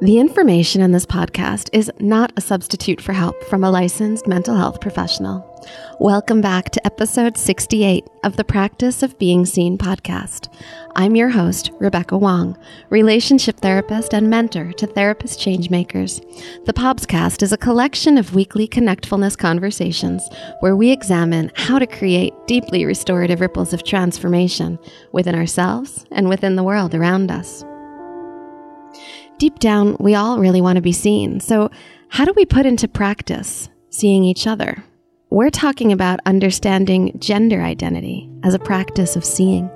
The information in this podcast is not a substitute for help from a licensed mental health professional. Welcome back to episode 68 of the Practice of Being Seen podcast. I'm your host, Rebecca Wong, relationship therapist and mentor to therapist changemakers. The Pobscast is a collection of weekly connectfulness conversations where we examine how to create deeply restorative ripples of transformation within ourselves and within the world around us. Deep down, we all really want to be seen. So, how do we put into practice seeing each other? We're talking about understanding gender identity as a practice of seeing.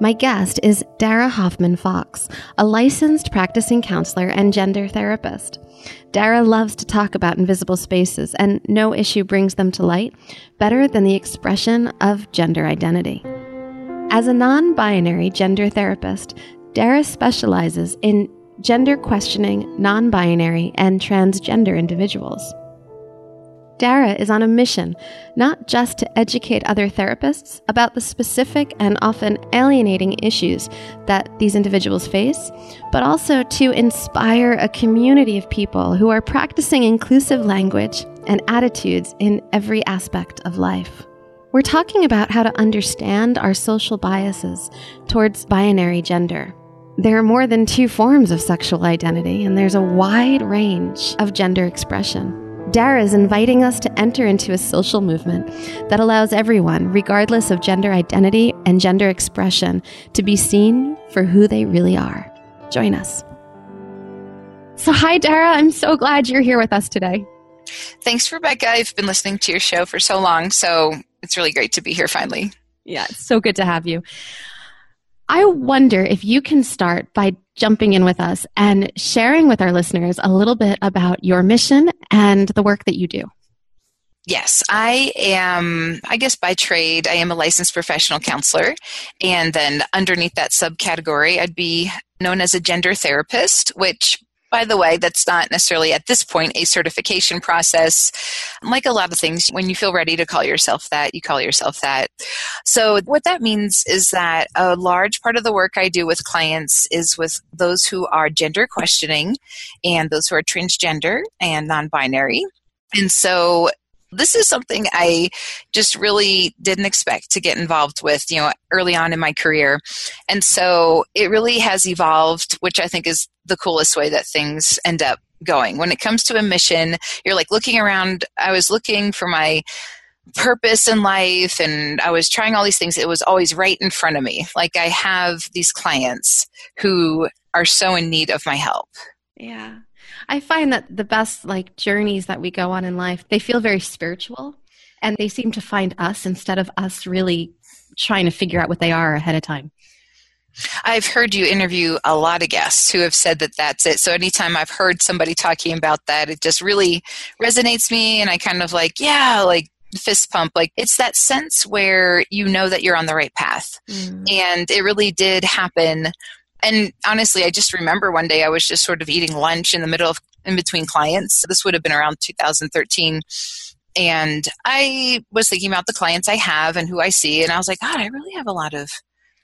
My guest is Dara Hoffman Fox, a licensed practicing counselor and gender therapist. Dara loves to talk about invisible spaces, and no issue brings them to light better than the expression of gender identity. As a non binary gender therapist, Dara specializes in gender questioning, non binary, and transgender individuals. Dara is on a mission not just to educate other therapists about the specific and often alienating issues that these individuals face, but also to inspire a community of people who are practicing inclusive language and attitudes in every aspect of life. We're talking about how to understand our social biases towards binary gender there are more than two forms of sexual identity, and there's a wide range of gender expression. Dara is inviting us to enter into a social movement that allows everyone, regardless of gender identity and gender expression, to be seen for who they really are. Join us. So, hi, Dara. I'm so glad you're here with us today. Thanks, Rebecca. I've been listening to your show for so long, so it's really great to be here finally. Yeah, it's so good to have you. I wonder if you can start by jumping in with us and sharing with our listeners a little bit about your mission and the work that you do. Yes, I am, I guess by trade, I am a licensed professional counselor. And then underneath that subcategory, I'd be known as a gender therapist, which by the way, that's not necessarily at this point a certification process. Like a lot of things, when you feel ready to call yourself that, you call yourself that. So, what that means is that a large part of the work I do with clients is with those who are gender questioning and those who are transgender and non binary. And so this is something I just really didn't expect to get involved with, you know, early on in my career. And so it really has evolved, which I think is the coolest way that things end up going. When it comes to a mission, you're like looking around. I was looking for my purpose in life and I was trying all these things. It was always right in front of me. Like I have these clients who are so in need of my help. Yeah. I find that the best like journeys that we go on in life, they feel very spiritual and they seem to find us instead of us really trying to figure out what they are ahead of time. I've heard you interview a lot of guests who have said that that's it. So anytime I've heard somebody talking about that, it just really resonates me. And I kind of like, yeah, like fist pump. Like it's that sense where you know that you're on the right path. Mm. And it really did happen. And honestly, I just remember one day I was just sort of eating lunch in the middle of, in between clients. This would have been around 2013 and I was thinking about the clients I have and who I see, and I was like, God, I really have a lot of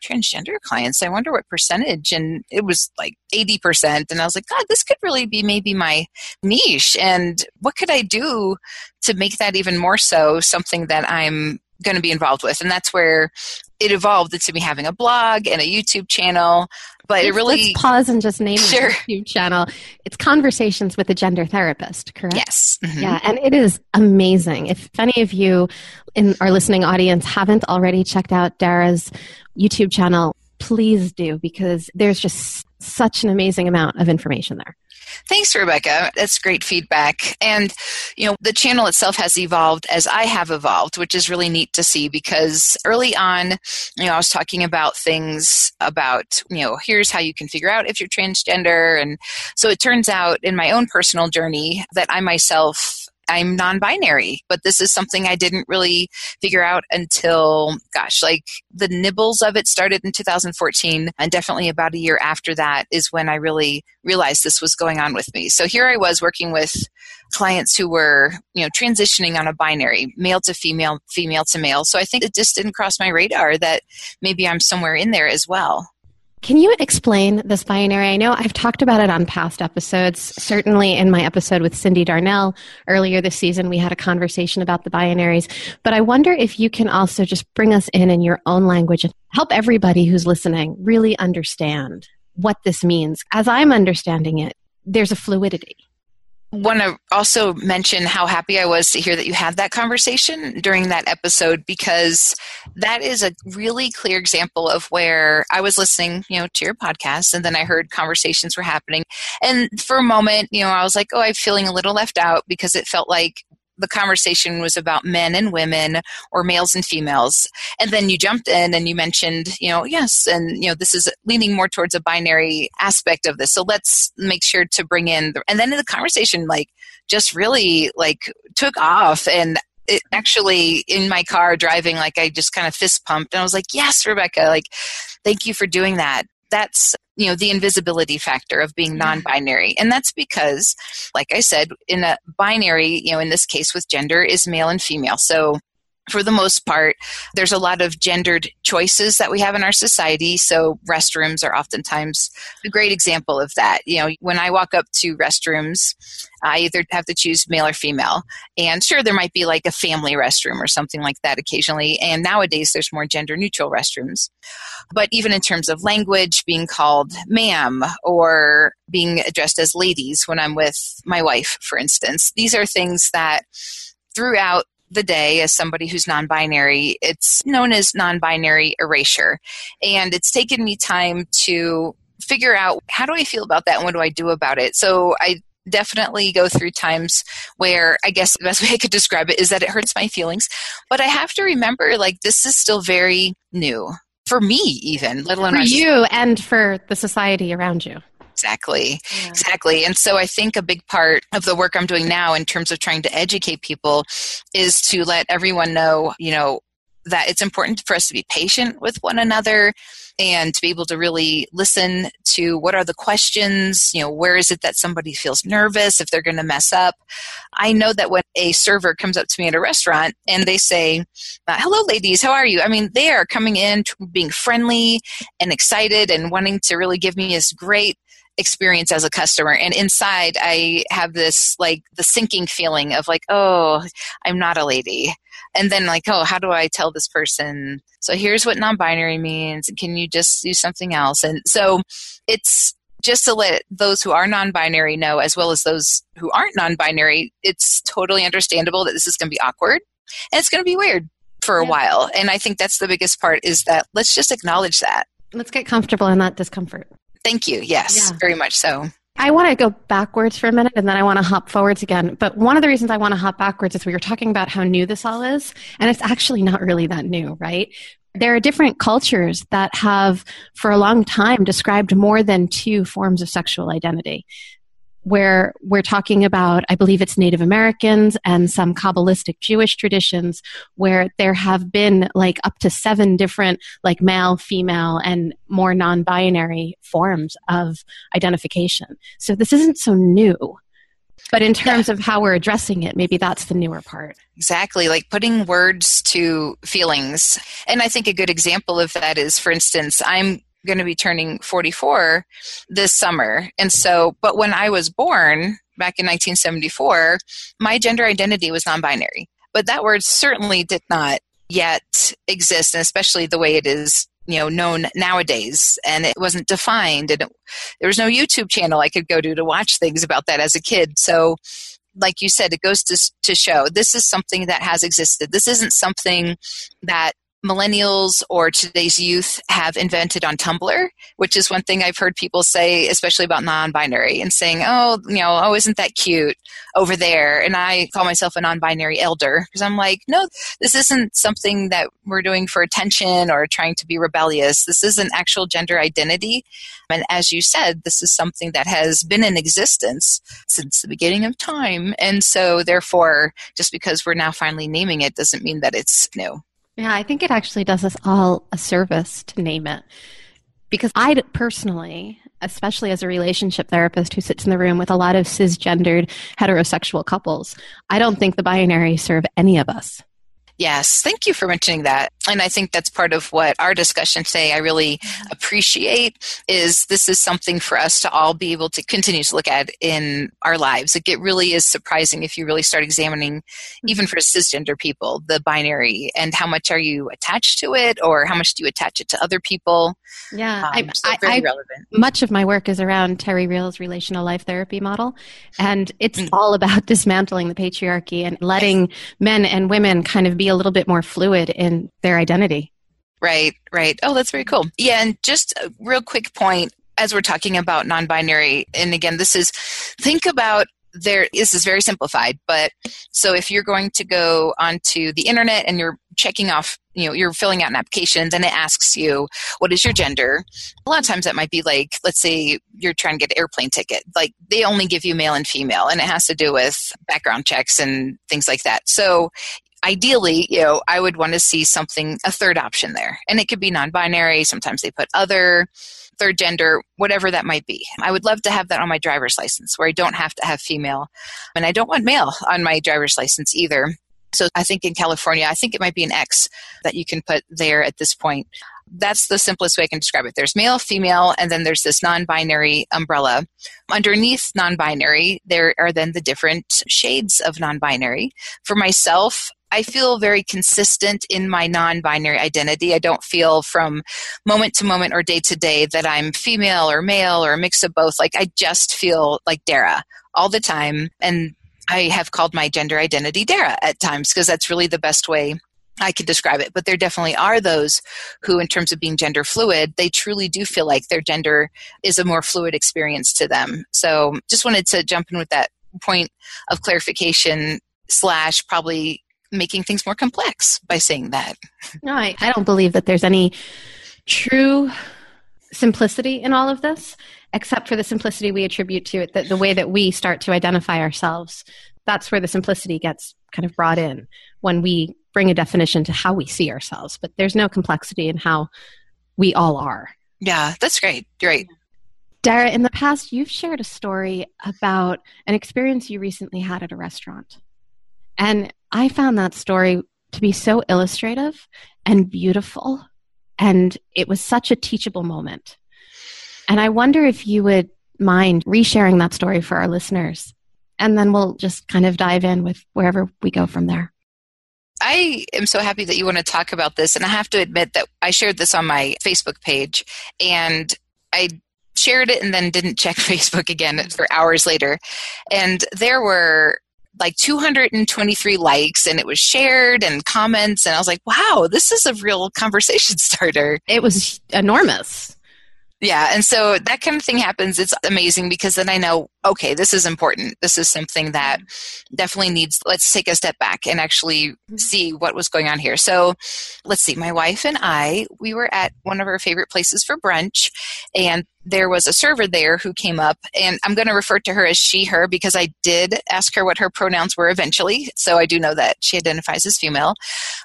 transgender clients. I wonder what percentage. And it was like 80%. And I was like, God, this could really be maybe my niche. And what could I do to make that even more so something that I'm going to be involved with? And that's where it evolved into me having a blog and a YouTube channel. But it really let's pause and just name sure. the YouTube channel. It's Conversations with a Gender Therapist, correct? Yes. Mm-hmm. Yeah, and it is amazing. If any of you in our listening audience haven't already checked out Dara's YouTube channel, please do because there's just such an amazing amount of information there. Thanks, Rebecca. That's great feedback. And, you know, the channel itself has evolved as I have evolved, which is really neat to see because early on, you know, I was talking about things about, you know, here's how you can figure out if you're transgender. And so it turns out in my own personal journey that I myself I'm non binary, but this is something I didn't really figure out until, gosh, like the nibbles of it started in 2014. And definitely about a year after that is when I really realized this was going on with me. So here I was working with clients who were, you know, transitioning on a binary, male to female, female to male. So I think it just didn't cross my radar that maybe I'm somewhere in there as well. Can you explain this binary? I know I've talked about it on past episodes. Certainly in my episode with Cindy Darnell earlier this season, we had a conversation about the binaries. But I wonder if you can also just bring us in in your own language and help everybody who's listening really understand what this means. As I'm understanding it, there's a fluidity want to also mention how happy I was to hear that you had that conversation during that episode because that is a really clear example of where I was listening, you know, to your podcast and then I heard conversations were happening. And for a moment, you know, I was like, oh, I'm feeling a little left out because it felt like the conversation was about men and women or males and females. And then you jumped in and you mentioned you know yes and you know this is leaning more towards a binary aspect of this. So let's make sure to bring in the, and then the conversation like just really like took off. And it actually in my car driving like i just kind of fist pumped and i was like yes rebecca like thank you for doing that that's you know the invisibility factor of being non-binary. And that's because like i said in a binary you know in this case with gender is male and female. So for the most part, there's a lot of gendered choices that we have in our society. So restrooms are oftentimes a great example of that. You know, when I walk up to restrooms, I either have to choose male or female. And sure, there might be like a family restroom or something like that occasionally. And nowadays, there's more gender neutral restrooms. But even in terms of language, being called ma'am or being addressed as ladies when I'm with my wife, for instance, these are things that throughout the day as somebody who's non binary, it's known as non binary erasure. And it's taken me time to figure out how do I feel about that and what do I do about it. So I definitely go through times where I guess the best way I could describe it is that it hurts my feelings. But I have to remember like this is still very new for me even, let alone for you and for the society around you. Exactly. Yeah. Exactly. And so I think a big part of the work I'm doing now in terms of trying to educate people is to let everyone know, you know, that it's important for us to be patient with one another and to be able to really listen to what are the questions, you know, where is it that somebody feels nervous if they're going to mess up. I know that when a server comes up to me at a restaurant and they say, uh, hello ladies, how are you? I mean, they are coming in being friendly and excited and wanting to really give me this great experience as a customer. And inside i have this like the sinking feeling of like oh i'm not a lady. And then like oh how do i tell this person? So here's what non-binary means. Can you just do something else? And so it's just to let those who are non-binary know as well as those who aren't non-binary it's totally understandable that this is going to be awkward and it's going to be weird for a yeah. while. And i think that's the biggest part is that let's just acknowledge that. Let's get comfortable in that discomfort Thank you. Yes, yeah. very much so. I want to go backwards for a minute and then I want to hop forwards again. But one of the reasons I want to hop backwards is we were talking about how new this all is, and it's actually not really that new, right? There are different cultures that have, for a long time, described more than two forms of sexual identity where we're talking about, I believe it's Native Americans and some Kabbalistic Jewish traditions, where there have been like up to seven different, like male, female, and more non binary forms of identification. So this isn't so new. But in terms yeah. of how we're addressing it, maybe that's the newer part. Exactly, like putting words to feelings. And I think a good example of that is, for instance, I'm going to be turning 44 this summer. And so, but when I was born back in 1974, my gender identity was non binary. But that word certainly did not yet exist, and especially the way it is you know known nowadays and it wasn't defined and it, there was no youtube channel i could go to to watch things about that as a kid so like you said it goes to, to show this is something that has existed this isn't something that millennials or today's youth have invented on Tumblr, which is one thing I've heard people say, especially about non binary, and saying, oh, you know, oh, isn't that cute over there? And I call myself a non binary elder because I'm like, no, this isn't something that we're doing for attention or trying to be rebellious. This is an actual gender identity. And as you said, this is something that has been in existence since the beginning of time. And so, therefore, just because we're now finally naming it doesn't mean that it's new. Yeah, I think it actually does us all a service to name it. Because I personally, especially as a relationship therapist who sits in the room with a lot of cisgendered heterosexual couples, I don't think the binary serve any of us. Yes, thank you for mentioning that. And I think that's part of what our discussion today I really appreciate is this is something for us to all be able to continue to look at in our lives. Like it really is surprising if you really start examining, mm-hmm. even for cisgender people, the binary and how much are you attached to it or how much do you attach it to other people. Yeah, um, I, so very I, relevant. Much of my work is around Terry Real's relational life therapy model, and it's mm-hmm. all about dismantling the patriarchy and letting men and women kind of be a little bit more fluid in their identity. Right, right. Oh, that's very cool. Yeah, and just a real quick point as we're talking about non binary, and again, this is think about there this is very simplified but so if you're going to go onto the internet and you're checking off you know you're filling out an application then it asks you what is your gender a lot of times that might be like let's say you're trying to get an airplane ticket like they only give you male and female and it has to do with background checks and things like that so ideally, you know, I would want to see something, a third option there. And it could be non binary. Sometimes they put other, third gender, whatever that might be. I would love to have that on my driver's license where I don't have to have female. And I don't want male on my driver's license either. So I think in California, I think it might be an X that you can put there at this point. That's the simplest way I can describe it. There's male, female, and then there's this non binary umbrella. Underneath non binary, there are then the different shades of non binary. For myself, I feel very consistent in my non binary identity. I don't feel from moment to moment or day to day that I'm female or male or a mix of both. Like I just feel like Dara all the time. And I have called my gender identity Dara at times because that's really the best way I can describe it. But there definitely are those who, in terms of being gender fluid, they truly do feel like their gender is a more fluid experience to them. So just wanted to jump in with that point of clarification slash probably making things more complex by saying that. No, I, I don't believe that there's any true simplicity in all of this, except for the simplicity we attribute to it, that the way that we start to identify ourselves. That's where the simplicity gets kind of brought in when we bring a definition to how we see ourselves. But there's no complexity in how we all are. Yeah, that's great. Great. Dara, in the past, you've shared a story about an experience you recently had at a restaurant. And I found that story to be so illustrative and beautiful. And it was such a teachable moment. And I wonder if you would mind resharing that story for our listeners. And then we'll just kind of dive in with wherever we go from there. I am so happy that you want to talk about this. And I have to admit that I shared this on my Facebook page and I shared it and then didn't check Facebook again for hours later. And there were like 223 likes and it was shared and comments and I was like, wow, this is a real conversation starter. It was enormous. Yeah, and so that kind of thing happens. It's amazing because then I know, okay, this is important. This is something that definitely needs, let's take a step back and actually mm-hmm. see what was going on here. So let's see, my wife and I, we were at one of our favorite places for brunch, and there was a server there who came up, and I'm going to refer to her as she, her, because I did ask her what her pronouns were eventually. So I do know that she identifies as female.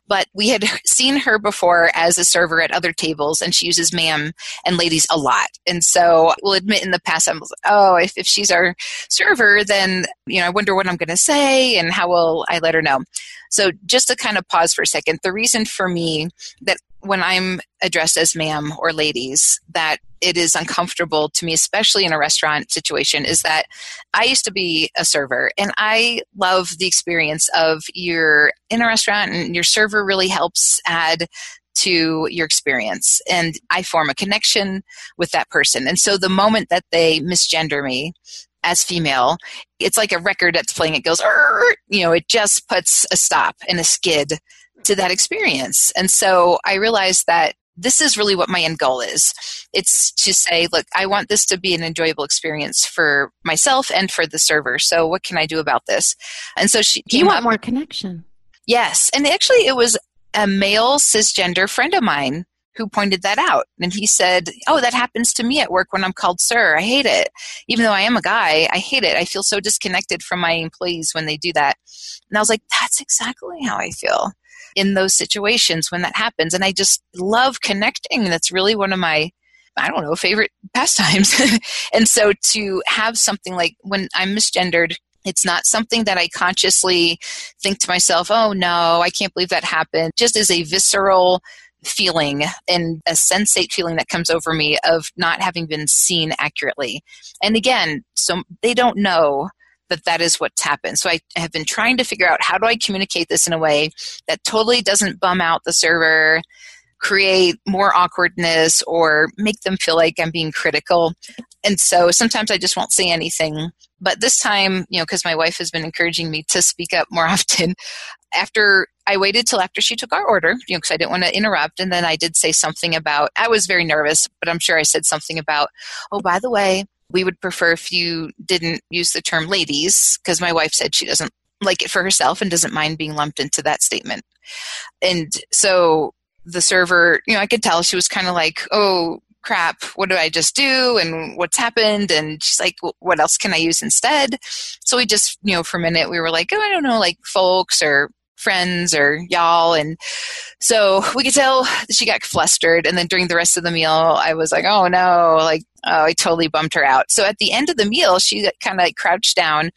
But we had seen her before as a server at other tables, and she uses ma'am and ladies a lot. And so we'll admit in the past, I was like, oh, if, if she's our server, then, you know, I wonder what I'm going to say and how will I let her know. So just to kind of pause for a second, the reason for me that when I'm addressed as ma'am or ladies, that it is uncomfortable to me, especially in a restaurant situation, is that I used to be a server and I love the experience of you're in a restaurant and your server really helps add to your experience and I form a connection with that person. And so the moment that they misgender me as female, it's like a record that's playing, it goes, you know, it just puts a stop and a skid to that experience. And so I realized that this is really what my end goal is. It's to say, look, I want this to be an enjoyable experience for myself and for the server. So what can I do about this? And so she you want more connection. Yes. And actually it was a male cisgender friend of mine who pointed that out. And he said, Oh, that happens to me at work when I'm called sir. I hate it. Even though I am a guy, I hate it. I feel so disconnected from my employees when they do that. And I was like, That's exactly how I feel in those situations when that happens. And I just love connecting. That's really one of my I don't know, favorite pastimes. and so to have something like when I'm misgendered It's not something that I consciously think to myself, oh no, I can't believe that happened. Just as a visceral feeling and a sensate feeling that comes over me of not having been seen accurately. And again, so they don't know that that is what's happened. So I have been trying to figure out how do I communicate this in a way that totally doesn't bum out the server, create more awkwardness, or make them feel like I'm being critical. And so sometimes I just won't say anything. But this time, you know, because my wife has been encouraging me to speak up more often, after I waited till after she took our order, you know, because I didn't want to interrupt. And then I did say something about, I was very nervous, but I'm sure I said something about, oh, by the way, we would prefer if you didn't use the term ladies because my wife said she doesn't like it for herself and doesn't mind being lumped into that statement. And so the server, you know, I could tell she was kind of like, oh, crap, what did I just do? And what's happened? And she's like, what else can I use instead? So we just, you know, for a minute, we were like, oh, I don't know, like folks or friends or y'all. And so we could tell she got flustered. And then during the rest of the meal, I was like, oh no, like, oh, I totally bumped her out. So at the end of the meal, she kind of like crouched down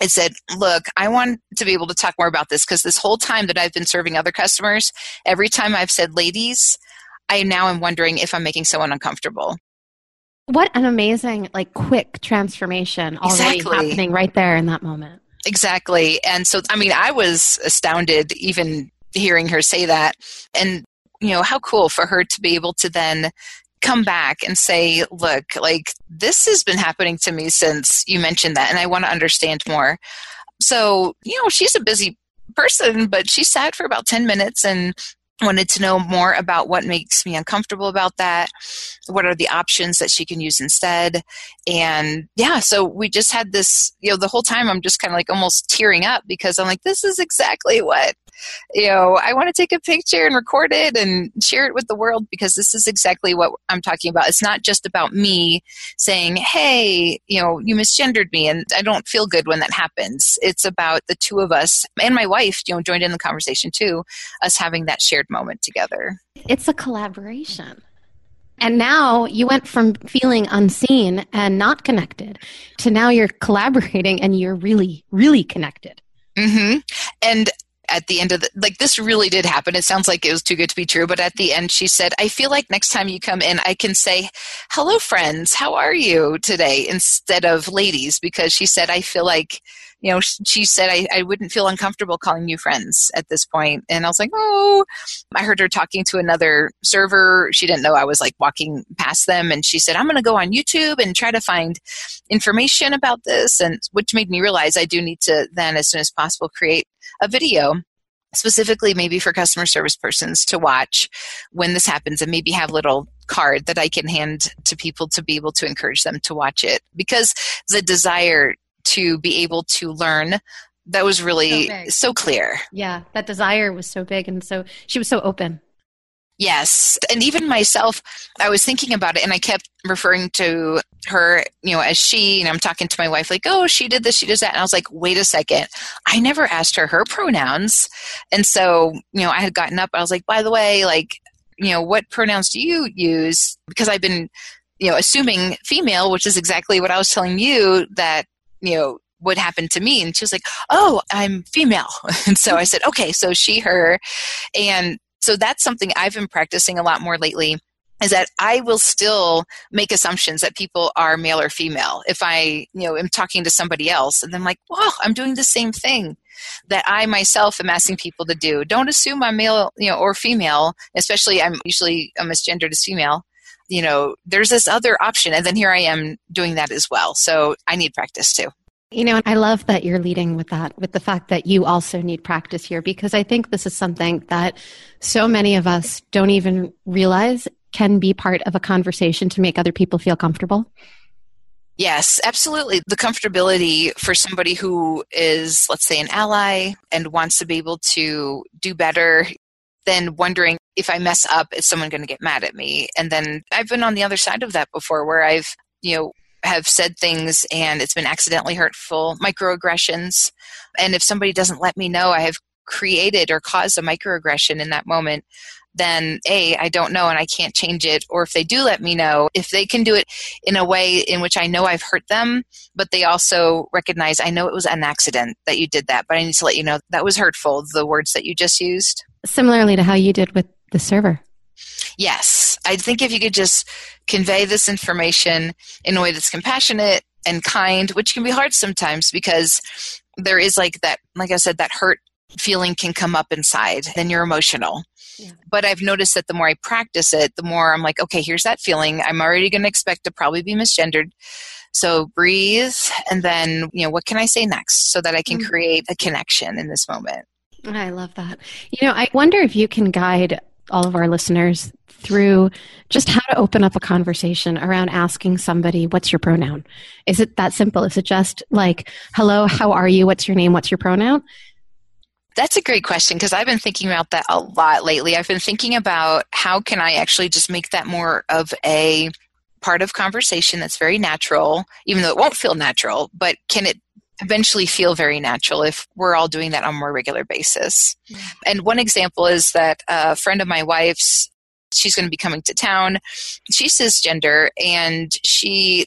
and said, Look, I want to be able to talk more about this because this whole time that I've been serving other customers, every time I've said ladies, I now am wondering if I'm making someone uncomfortable. What an amazing, like, quick transformation already exactly. happening right there in that moment. Exactly. And so, I mean, I was astounded even hearing her say that. And, you know, how cool for her to be able to then come back and say, look, like, this has been happening to me since you mentioned that, and I want to understand more. So, you know, she's a busy person, but she sat for about 10 minutes and wanted to know more about what makes me uncomfortable about that. What are the options that she can use instead? And yeah so we just had this you know the whole time i'm just kind of like almost tearing up because i'm like this is exactly what you know, I want to take a picture and record it and share it with the world because this is exactly what I'm talking about. It's not just about me saying, hey, you know, you misgendered me and I don't feel good when that happens. It's about the two of us and my wife, you know, joined in the conversation too, us having that shared moment together. It's a collaboration. And now you went from feeling unseen and not connected to now you're collaborating and you're really, really connected. Mm-hmm. And at the end of the like this really did happen. It sounds like it was too good to be true but at the end she said i feel like next time you come in i can say hello friends. How are you today? instead of ladies because she said i feel like you know she said I, I wouldn't feel uncomfortable calling you friends at this point. And i was like oh. I heard her talking to another server. She didn't know i was like walking past them and she said i'm going to go on youtube and try to find information about this and which made me realize i do need to then as soon as possible create a video specifically maybe for customer service persons to watch when this happens and maybe have little card that I can hand to people to be able to encourage them to watch it because the desire to be able to learn that was really so, so clear. Yeah, that desire was so big and so she was so open. Yes. And even myself, I was thinking about it and I kept referring to her, you know, as she, and I'm talking to my wife, like, oh, she did this, she does that. And I was like, wait a second. I never asked her her pronouns. And so, you know, I had gotten up, I was like, by the way, like, you know, what pronouns do you use? Because I've been, you know, assuming female, which is exactly what I was telling you that, you know, would happen to me. And she was like, oh, I'm female. And so I said, okay, so she, her. And so that's something I've been practicing a lot more lately is that I will still make assumptions that people are male or female. If I, you know, am talking to somebody else and I'm like, well, I'm doing the same thing that I myself am asking people to do. Don't assume I'm male, you know, or female, especially I'm usually a misgendered as female. You know, there's this other option. And then here I am doing that as well. So I need practice too. You know, I love that you're leading with that, with the fact that you also need practice here, because I think this is something that so many of us don't even realize can be part of a conversation to make other people feel comfortable. Yes, absolutely. The comfortability for somebody who is, let's say, an ally and wants to be able to do better than wondering if I mess up, is someone going to get mad at me? And then I've been on the other side of that before where I've, you know, have said things and it's been accidentally hurtful, microaggressions. And if somebody doesn't let me know I have created or caused a microaggression in that moment, then A, I don't know and I can't change it. Or if they do let me know, if they can do it in a way in which I know I've hurt them, but they also recognize I know it was an accident that you did that, but I need to let you know that was hurtful, the words that you just used. Similarly to how you did with the server. Yes. I think if you could just convey this information in a way that's compassionate and kind, which can be hard sometimes because there is like that, like I said, that hurt feeling can come up inside, then you're emotional. Yeah. But I've noticed that the more I practice it, the more I'm like, okay, here's that feeling. I'm already going to expect to probably be misgendered. So breathe, and then, you know, what can I say next so that I can mm-hmm. create a connection in this moment? I love that. You know, I wonder if you can guide all of our listeners through just how to open up a conversation around asking somebody, What's your pronoun? Is it that simple? Is it just like, Hello, how are you? What's your name? What's your pronoun? That's a great question because I've been thinking about that a lot lately. I've been thinking about how can I actually just make that more of a part of conversation that's very natural, even though it won't feel natural, but can it eventually feel very natural if we're all doing that on a more regular basis. Mm-hmm. And one example is that a friend of my wife's, she's going to be coming to town. She's cisgender and she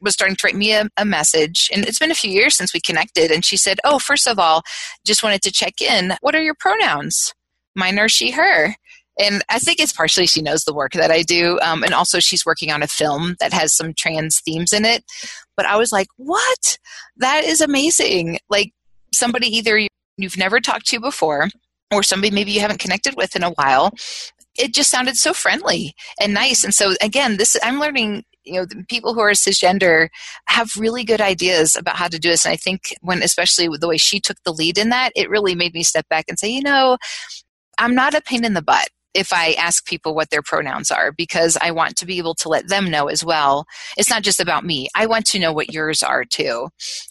was starting to write me a, a, message and it's been a few years since we connected and she said oh first of all just wanted to check in. What are your pronouns? Mine are she her? And i think it's partially she knows the work that i do um, and also she's working on a film that has some trans themes in it. But i was like what? That is amazing. Like somebody either you've never talked to before or somebody maybe you haven't connected with in a while it just sounded so friendly and nice and so again this i'm learning you know people who are cisgender have really good ideas about how to do this and i think when especially with the way she took the lead in that it really made me step back and say you know i'm not a pain in the butt if I ask people what their pronouns are because I want to be able to let them know as well. It's not just about me. I want to know what yours are too.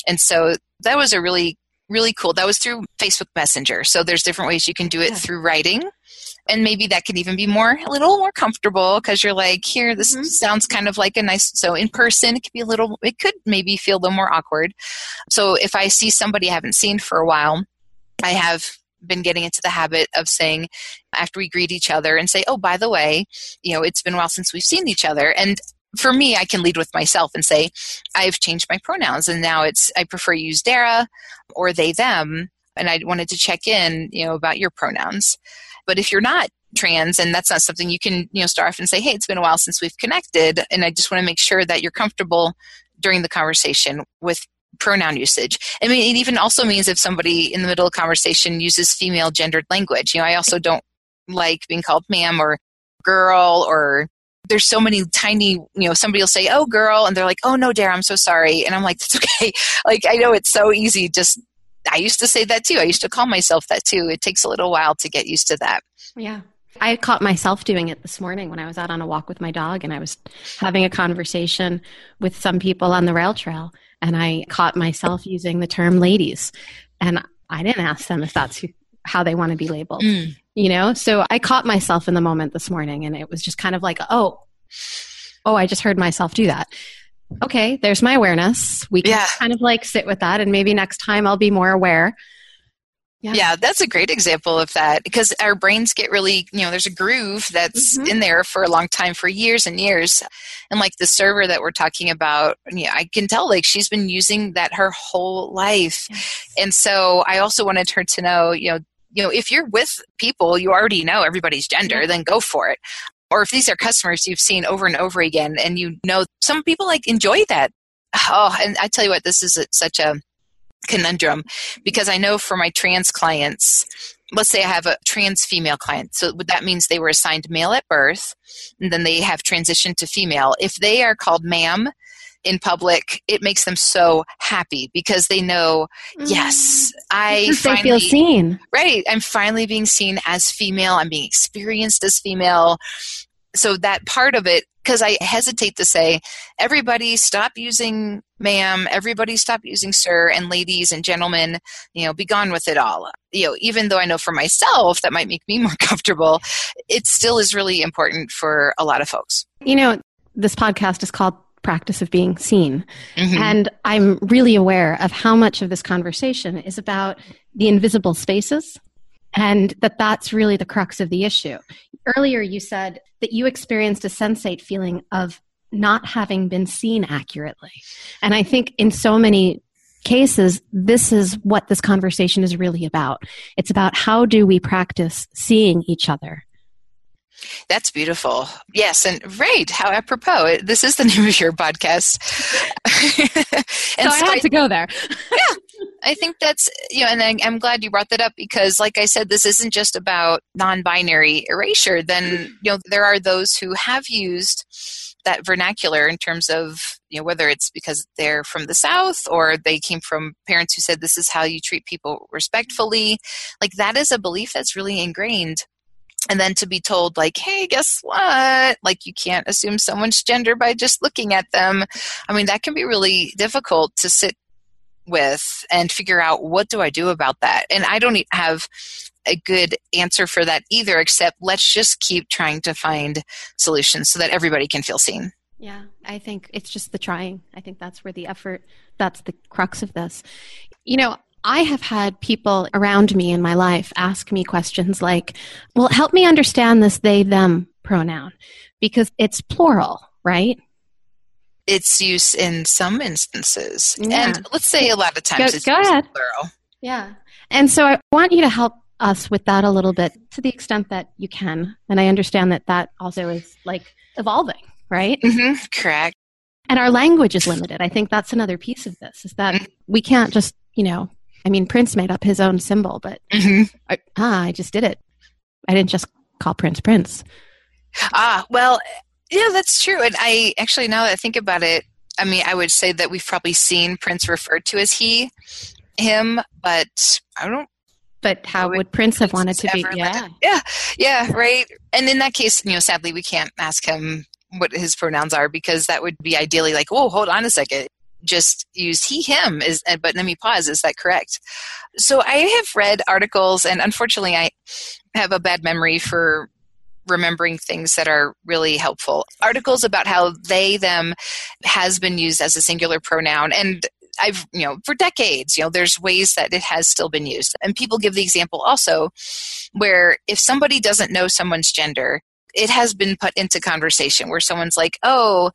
And so that was a really really cool. That was through Facebook Messenger. So there's different ways you can do it yeah. through writing and maybe that could even be more a little more comfortable because you're like here this mm-hmm. sounds kind of like a nice so in person it could be a little it could maybe feel a little more awkward so if i see somebody i haven't seen for a while i have been getting into the habit of saying after we greet each other and say oh by the way you know it's been a while since we've seen each other and for me i can lead with myself and say i've changed my pronouns and now it's i prefer use dara or they them and i wanted to check in you know about your pronouns but if you're not trans and that's not something you can, you know, start off and say, hey, it's been a while since we've connected, and I just want to make sure that you're comfortable during the conversation with pronoun usage. I mean, it even also means if somebody in the middle of conversation uses female gendered language. You know, I also don't like being called ma'am or girl or there's so many tiny, you know, somebody will say, oh, girl, and they're like, oh, no, Dara, I'm so sorry. And I'm like, that's okay. Like, I know it's so easy just I used to say that too. I used to call myself that too. It takes a little while to get used to that. Yeah. I caught myself doing it this morning when I was out on a walk with my dog and I was having a conversation with some people on the rail trail and I caught myself using the term ladies and I didn't ask them if that's who, how they want to be labeled. Mm. You know, so I caught myself in the moment this morning and it was just kind of like, oh, oh, I just heard myself do that okay, there's my awareness. We can yeah. kind of like sit with that, and maybe next time I'll be more aware. Yeah. yeah. that's a great example of that because our brains get really, you know, there's a groove that's mm-hmm. in there for a long time, for years and years. And like the server that we're talking about, yeah, I can tell like she's been using that her whole life. Yes. And so I also wanted her to know, you know, you know, if you're with people, you already know everybody's gender, then go for it or if these are customers you've seen over and over again and you know some people like enjoy that. Oh and i tell you what this is a, such a conundrum because i know for my trans clients let's say i have a trans female client so that means they were assigned male at birth and then they have transitioned to female. If they are called ma'am in public, it makes them so happy because they know, mm. yes, I finally, feel seen. Right. I'm finally being seen as female. I'm being experienced as female. So that part of it, because I hesitate to say, everybody stop using ma'am, everybody stop using sir, and ladies and gentlemen, you know, be gone with it all. You know, even though I know for myself that might make me more comfortable, it still is really important for a lot of folks. You know, this podcast is called practice of being seen. Mm-hmm. And I'm really aware of how much of this conversation is about the invisible spaces and that that's really the crux of the issue. earlier you said that you experienced a sensate feeling of not having been seen accurately. And I think in so many cases, this is what this conversation is really about. It's about how do we practice seeing each other. That's beautiful. Yes, and right. How apropos. This is the name of your podcast. and so, so I had I, to go there. yeah, I think that's you know, and I, I'm glad you brought that up because, like I said, this isn't just about non-binary erasure. Then mm-hmm. you know, there are those who have used that vernacular in terms of you know whether it's because they're from the south or they came from parents who said this is how you treat people respectfully like that is a belief that's really ingrained and then to be told like hey guess what like you can't assume someone's gender by just looking at them i mean that can be really difficult to sit with and figure out what do i do about that and i don't have a good answer for that either, except let's just keep trying to find solutions so that everybody can feel seen. Yeah, I think it's just the trying. I think that's where the effort, that's the crux of this. You know, I have had people around me in my life ask me questions like, well, help me understand this they, them pronoun because it's plural, right? Its use in some instances. Yeah. And let's say a lot of times go, it's go ahead. plural. Yeah. And so I want you to help us with that a little bit to the extent that you can. And I understand that that also is like evolving, right? Mm-hmm, correct. And our language is limited. I think that's another piece of this is that mm-hmm. we can't just, you know, I mean, Prince made up his own symbol, but mm-hmm. I, ah, I just did it. I didn't just call Prince Prince. Ah, well, yeah, that's true. And I actually, now that I think about it, I mean, I would say that we've probably seen Prince referred to as he, him, but I don't but how would Prince have wanted to be? Yeah. yeah, yeah, right. And in that case, you know, sadly, we can't ask him what his pronouns are because that would be ideally like, oh, hold on a second, just use he him is but let me pause is that correct so i have read articles and unfortunately i have a bad memory for remembering things that are really helpful articles about how they them has been used as a singular pronoun and I've, you know, for decades, you know, there's ways that it has still been used. And people give the example also where if somebody doesn't know someone's gender, it has been put into conversation where someone's like, oh,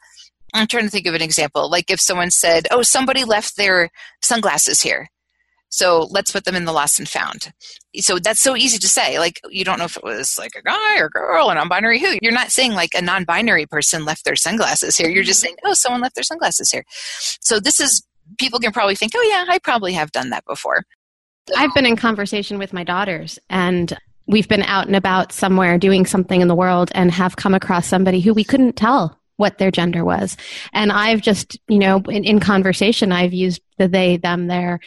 I'm trying to think of an example. Like if someone said, oh, somebody left their sunglasses here. So let's put them in the lost and found. So that's so easy to say. Like you don't know if it was like a guy or girl, a non-binary who. You're not saying like a non-binary person left their sunglasses here. You're just mm-hmm. saying, oh, someone left their sunglasses here. So this is people can probably think, oh, yeah, I probably have done that before. I've been in conversation with my daughters, and we've been out and about somewhere doing something in the world and have come across somebody who we couldn't tell what their gender was. And I've just, you know, in, in conversation, I've used the they, them, their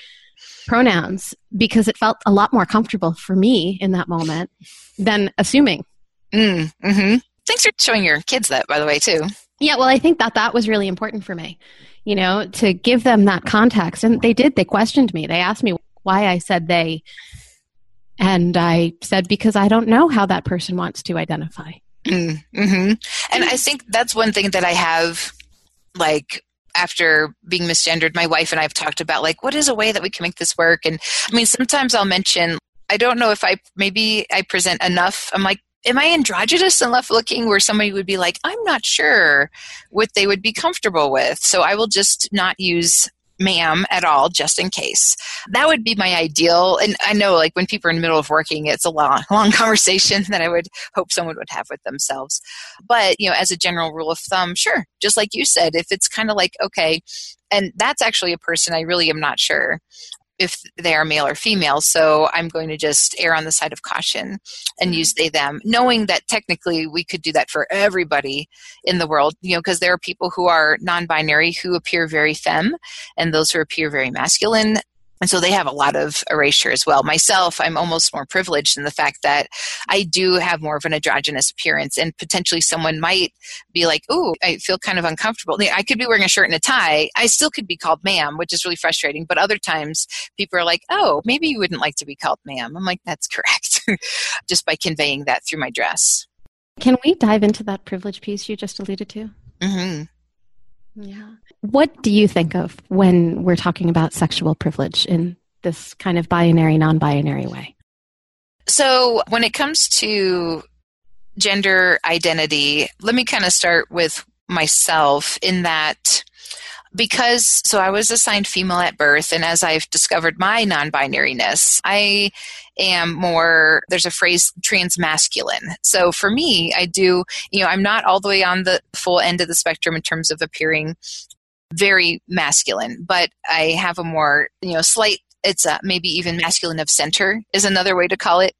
pronouns because it felt a lot more comfortable for me in that moment than assuming. Mm, hmm Thanks for showing your kids that, by the way, too. Yeah, well, I think that that was really important for me you know, to give them that context. And they did. They questioned me. They asked me why I said they. And I said, because I don't know how that person wants to identify. Mm-hmm. And I think that's one thing that I have, like, after being misgendered, my wife and I have talked about, like, what is a way that we can make this work? And I mean, sometimes I'll mention, I don't know if I maybe I present enough. I'm like, am I androgynous enough looking where somebody would be like, I'm not sure what they would be comfortable with. So I will just not use ma'am at all just in case. That would be my ideal. And i know like when people are in the middle of working it's a long long conversation that i would hope someone would have with themselves. But you know as a general rule of thumb sure just like you said if it's kind of like okay and that's actually a person i really am not sure if they are male or female. So I'm going to just err on the side of caution and mm-hmm. use they them, knowing that technically we could do that for everybody in the world, you know, because there are people who are non binary who appear very femme and those who appear very masculine and so they have a lot of erasure as well. Myself, I'm almost more privileged in the fact that I do have more of an androgynous appearance, and potentially someone might be like, "Ooh, I feel kind of uncomfortable." I could be wearing a shirt and a tie. I still could be called ma'am, which is really frustrating. But other times, people are like, "Oh, maybe you wouldn't like to be called ma'am." I'm like, "That's correct," just by conveying that through my dress. Can we dive into that privilege piece you just alluded to? Mm-hmm. Yeah. What do you think of when we're talking about sexual privilege in this kind of binary, non binary way? So, when it comes to gender identity, let me kind of start with myself in that because so I was assigned female at birth, and as I've discovered my non binariness, I am more, there's a phrase, trans masculine. So for me, I do, you know, I'm not all the way on the full end of the spectrum in terms of appearing very masculine, but I have a more, you know, slight, it's a, maybe even masculine of center is another way to call it.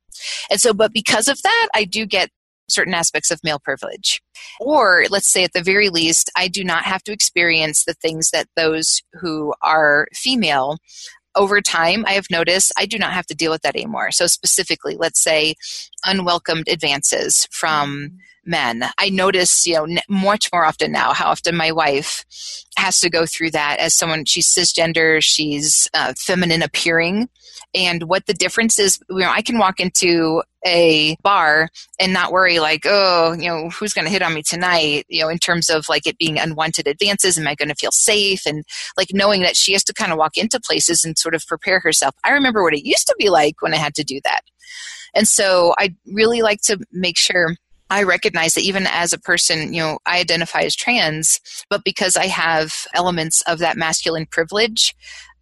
And so, but because of that, I do get certain aspects of male privilege. Or let's say at the very least, I do not have to experience the things that those who are female over time, I have noticed I do not have to deal with that anymore. So, specifically, let's say unwelcomed advances from men. I notice, you know, much more often now how often my wife has to go through that as someone, she's cisgender, she's uh, feminine appearing and what the difference is you know i can walk into a bar and not worry like oh you know who's going to hit on me tonight? You know in terms of like it being unwanted advances am i going to feel safe? And like knowing that she has to kind of walk into places and sort of prepare herself. I remember what it used to be like when i had to do that. And so i really like to make sure I recognize that even as a person, you know, I identify as trans, but because I have elements of that masculine privilege,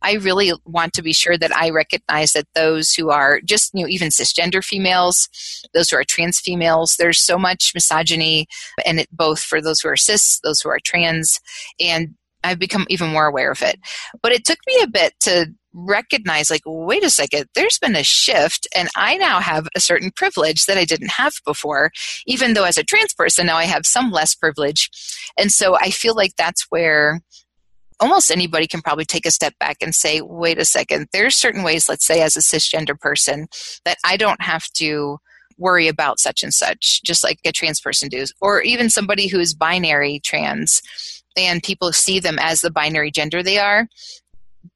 I really want to be sure that I recognize that those who are just, you know, even cisgender females, those who are trans females, there's so much misogyny, and it both for those who are cis, those who are trans, and I've become even more aware of it. But it took me a bit to recognize like wait a second there's been a shift and i now have a certain privilege that i didn't have before even though as a trans person now i have some less privilege and so i feel like that's where almost anybody can probably take a step back and say, wait a second, there's certain ways, let's say, as a cisgender person, that I don't have to worry about such and such, just like a trans person does, or even somebody who is binary trans and people see them as the binary gender they are.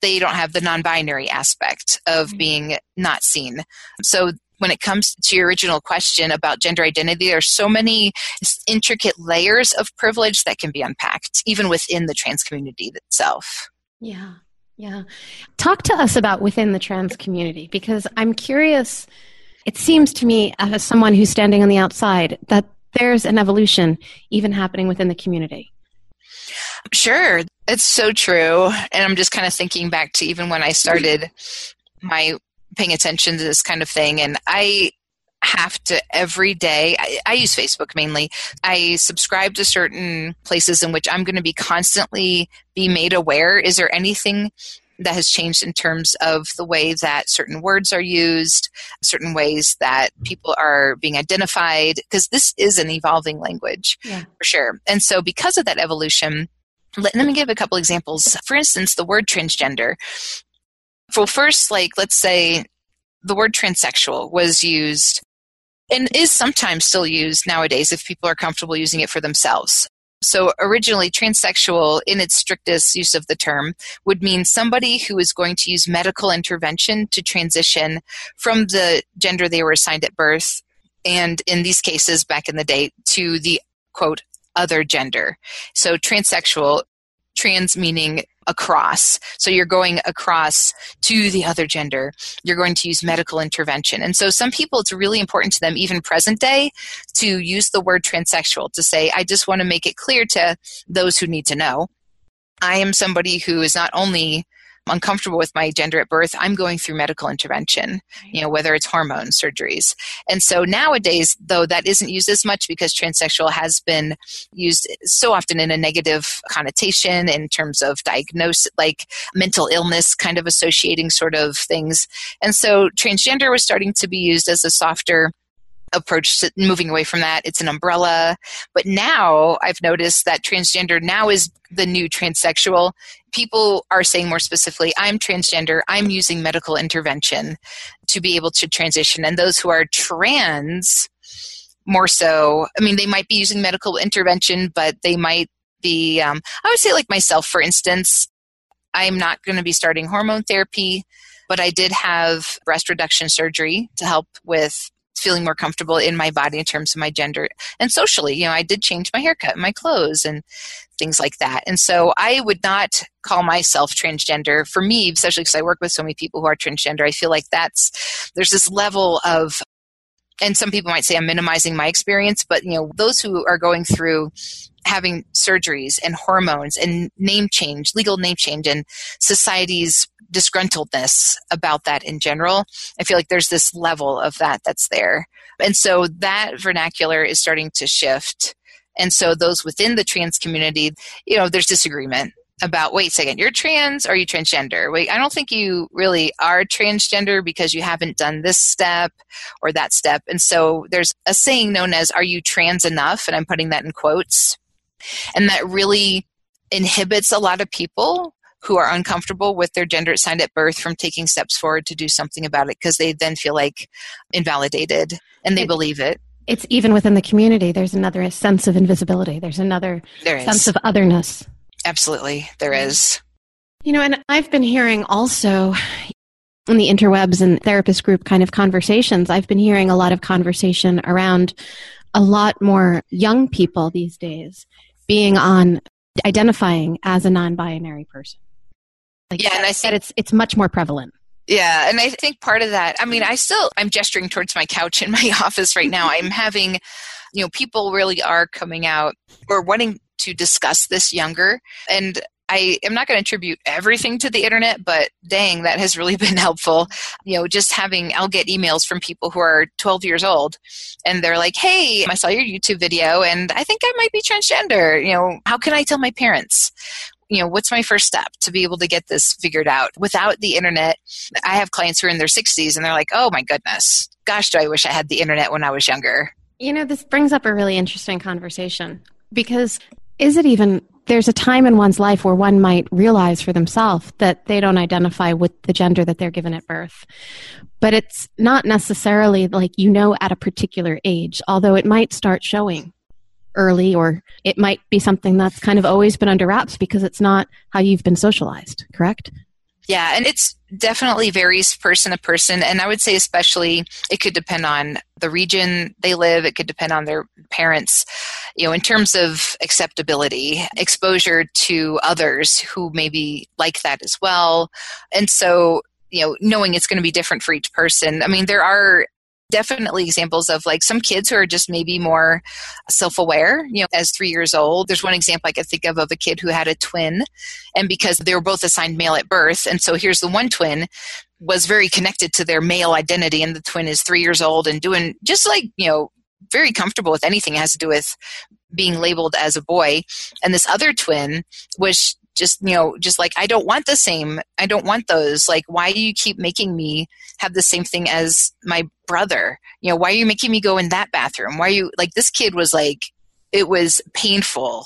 They don't have the non binary aspect of mm-hmm. being not seen. So when it comes to your original question about gender identity, there are so many intricate layers of privilege that can be unpacked, even within the trans community itself. Yeah, yeah. Talk to us about within the trans community because I'm curious. It seems to me, as someone who's standing on the outside, that there's an evolution even happening within the community. Sure, it's so true. And I'm just kind of thinking back to even when I started my paying attention to this kind of thing. And I have to every day I, I, use facebook mainly. I subscribe to certain places in which i'm going to be constantly be made aware. Is there anything that has changed in terms of the way that certain words are used certain ways that people are being identified? Because this is an evolving language yeah. for sure. And so because of that evolution let, let me give a couple examples. For instance the word transgender well, first, like, let's say the word transsexual was used and is sometimes still used nowadays if people are comfortable using it for themselves. So, originally, transsexual, in its strictest use of the term, would mean somebody who is going to use medical intervention to transition from the gender they were assigned at birth, and in these cases, back in the day, to the quote, other gender. So, transsexual, trans meaning across. So you're going across to the other gender. You're going to use medical intervention. And so some people, it's really important to them, even present day, to use the word transsexual to say, I just want to make it clear to those who need to know. I am somebody who is not only uncomfortable with my gender at birth, I'm going through medical intervention, you know, whether it's hormone surgeries. And so nowadays, though that isn't used as much because transsexual has been used so often in a negative connotation in terms of diagnosis, like mental illness kind of associating sort of things. And so transgender was starting to be used as a softer approach to moving away from that. It's an umbrella. But now I've noticed that transgender now is the new transsexual. People are saying more specifically, I'm transgender, I'm using medical intervention to be able to transition. And those who are trans, more so, I mean, they might be using medical intervention, but they might be, um, I would say, like myself, for instance, I'm not going to be starting hormone therapy, but I did have breast reduction surgery to help with feeling more comfortable in my body in terms of my gender. And socially you know i did change my haircut and my clothes and things like that. And so i would not call myself transgender for me especially because i work with so many people who are transgender. I feel like that's there's this level of and some people might say I'm minimizing my experience, but you know, those who are going through having surgeries and hormones and name change, legal name change, and society's disgruntledness about that in general, I feel like there's this level of that that's there. And so that vernacular is starting to shift. And so those within the trans community, you know, there's disagreement about wait a second you're trans or are you transgender? Wait i don't think you really are transgender because you haven't done this step or that step. And so there's a saying known as are you trans enough? And i'm putting that in quotes. And that really inhibits a lot of people who are uncomfortable with their gender assigned at birth from taking steps forward to do something about it because they then feel like invalidated and they it, believe it. It's even within the community there's another sense of invisibility. There's another there sense of otherness Absolutely, there is. You know, and I've been hearing also in the interwebs and therapist group kind of conversations, I've been hearing a lot of conversation around a lot more young people these days being on identifying as a non-binary person. Like yeah, and I said it's it's much more prevalent. Yeah, and I think part of that, I mean, I still I'm gesturing towards my couch in my office right now. I'm having, you know, people really are coming out or wanting to discuss this younger. And I am not going to attribute everything to the internet, but dang, that has really been helpful. You know, just having, I'll get emails from people who are 12 years old and they're like, hey, I saw your YouTube video and I think I might be transgender. You know, how can I tell my parents? You know, what's my first step to be able to get this figured out? Without the internet, I have clients who are in their 60s and they're like, oh my goodness, gosh, do I wish I had the internet when I was younger. You know, this brings up a really interesting conversation because is it even there's a time in one's life where one might realize for themselves that they don't identify with the gender that they're given at birth. But it's not necessarily like you know at a particular age, although it might start showing early or it might be something that's kind of always been under wraps because it's not how you've been socialized, correct? Yeah, and it's definitely varies person to person. And I would say, especially, it could depend on the region they live, it could depend on their parents. You know, in terms of acceptability, exposure to others who maybe like that as well. And so, you know, knowing it's going to be different for each person. I mean, there are definitely examples of like some kids who are just maybe more self-aware you know as three years old. There's one example i can think of of a kid who had a twin and because they were both assigned male at birth and so here's the one twin was very connected to their male identity and the twin is three years old and doing just like you know very comfortable with anything has to do with being labeled as a boy. And this other twin was just you know just like i don't want the same i don't want those. Like why do you keep making me have the same thing as my brother? You know why are you making me go in that bathroom? Why are you like this kid was like it was painful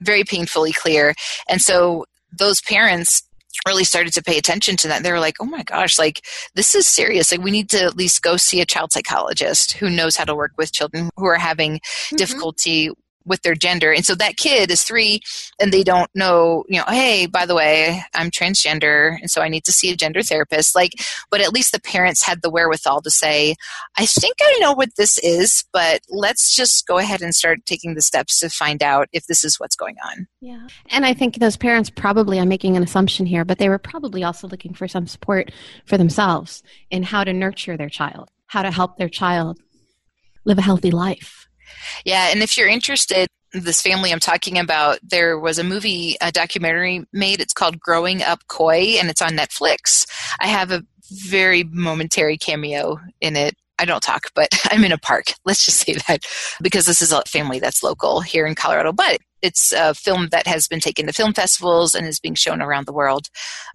very painfully clear. And so those parents really started to pay attention to that. They were like oh my gosh like this is serious. Like we need to at least go see a child psychologist who knows how to work with children who are having mm-hmm. difficulty with their gender. And so that kid is three and they don't know, you know, hey, by the way, I'm transgender and so I need to see a gender therapist. Like, but at least the parents had the wherewithal to say, I think I know what this is, but let's just go ahead and start taking the steps to find out if this is what's going on. Yeah. And I think those parents probably, I'm making an assumption here, but they were probably also looking for some support for themselves in how to nurture their child, how to help their child live a healthy life. Yeah, and if you're interested, this family I'm talking about, there was a movie, a documentary made. It's called Growing Up Coy, and it's on Netflix. I have a very momentary cameo in it. I don't talk, but I'm in a park. Let's just say that because this is a family that's local here in Colorado. But it's a film that has been taken to film festivals and is being shown around the world.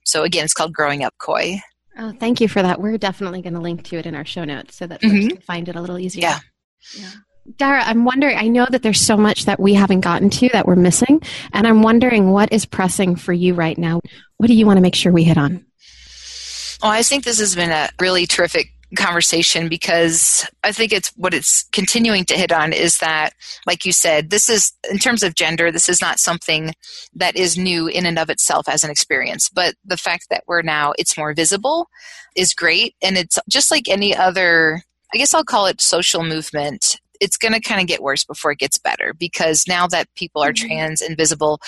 So again, it's called Growing Up Coy. Oh, thank you for that. We're definitely going to link to it in our show notes so that folks mm-hmm. can find it a little easier. Yeah. Yeah. Dara, I'm wondering, I know that there's so much that we haven't gotten to that we're missing, and I'm wondering what is pressing for you right now? What do you want to make sure we hit on? Well, I think this has been a really terrific conversation because I think it's what it's continuing to hit on is that, like you said, this is, in terms of gender, this is not something that is new in and of itself as an experience. But the fact that we're now, it's more visible is great. And it's just like any other, I guess I'll call it social movement it's going to kind of get worse before it gets better because now that people are mm-hmm. trans and visible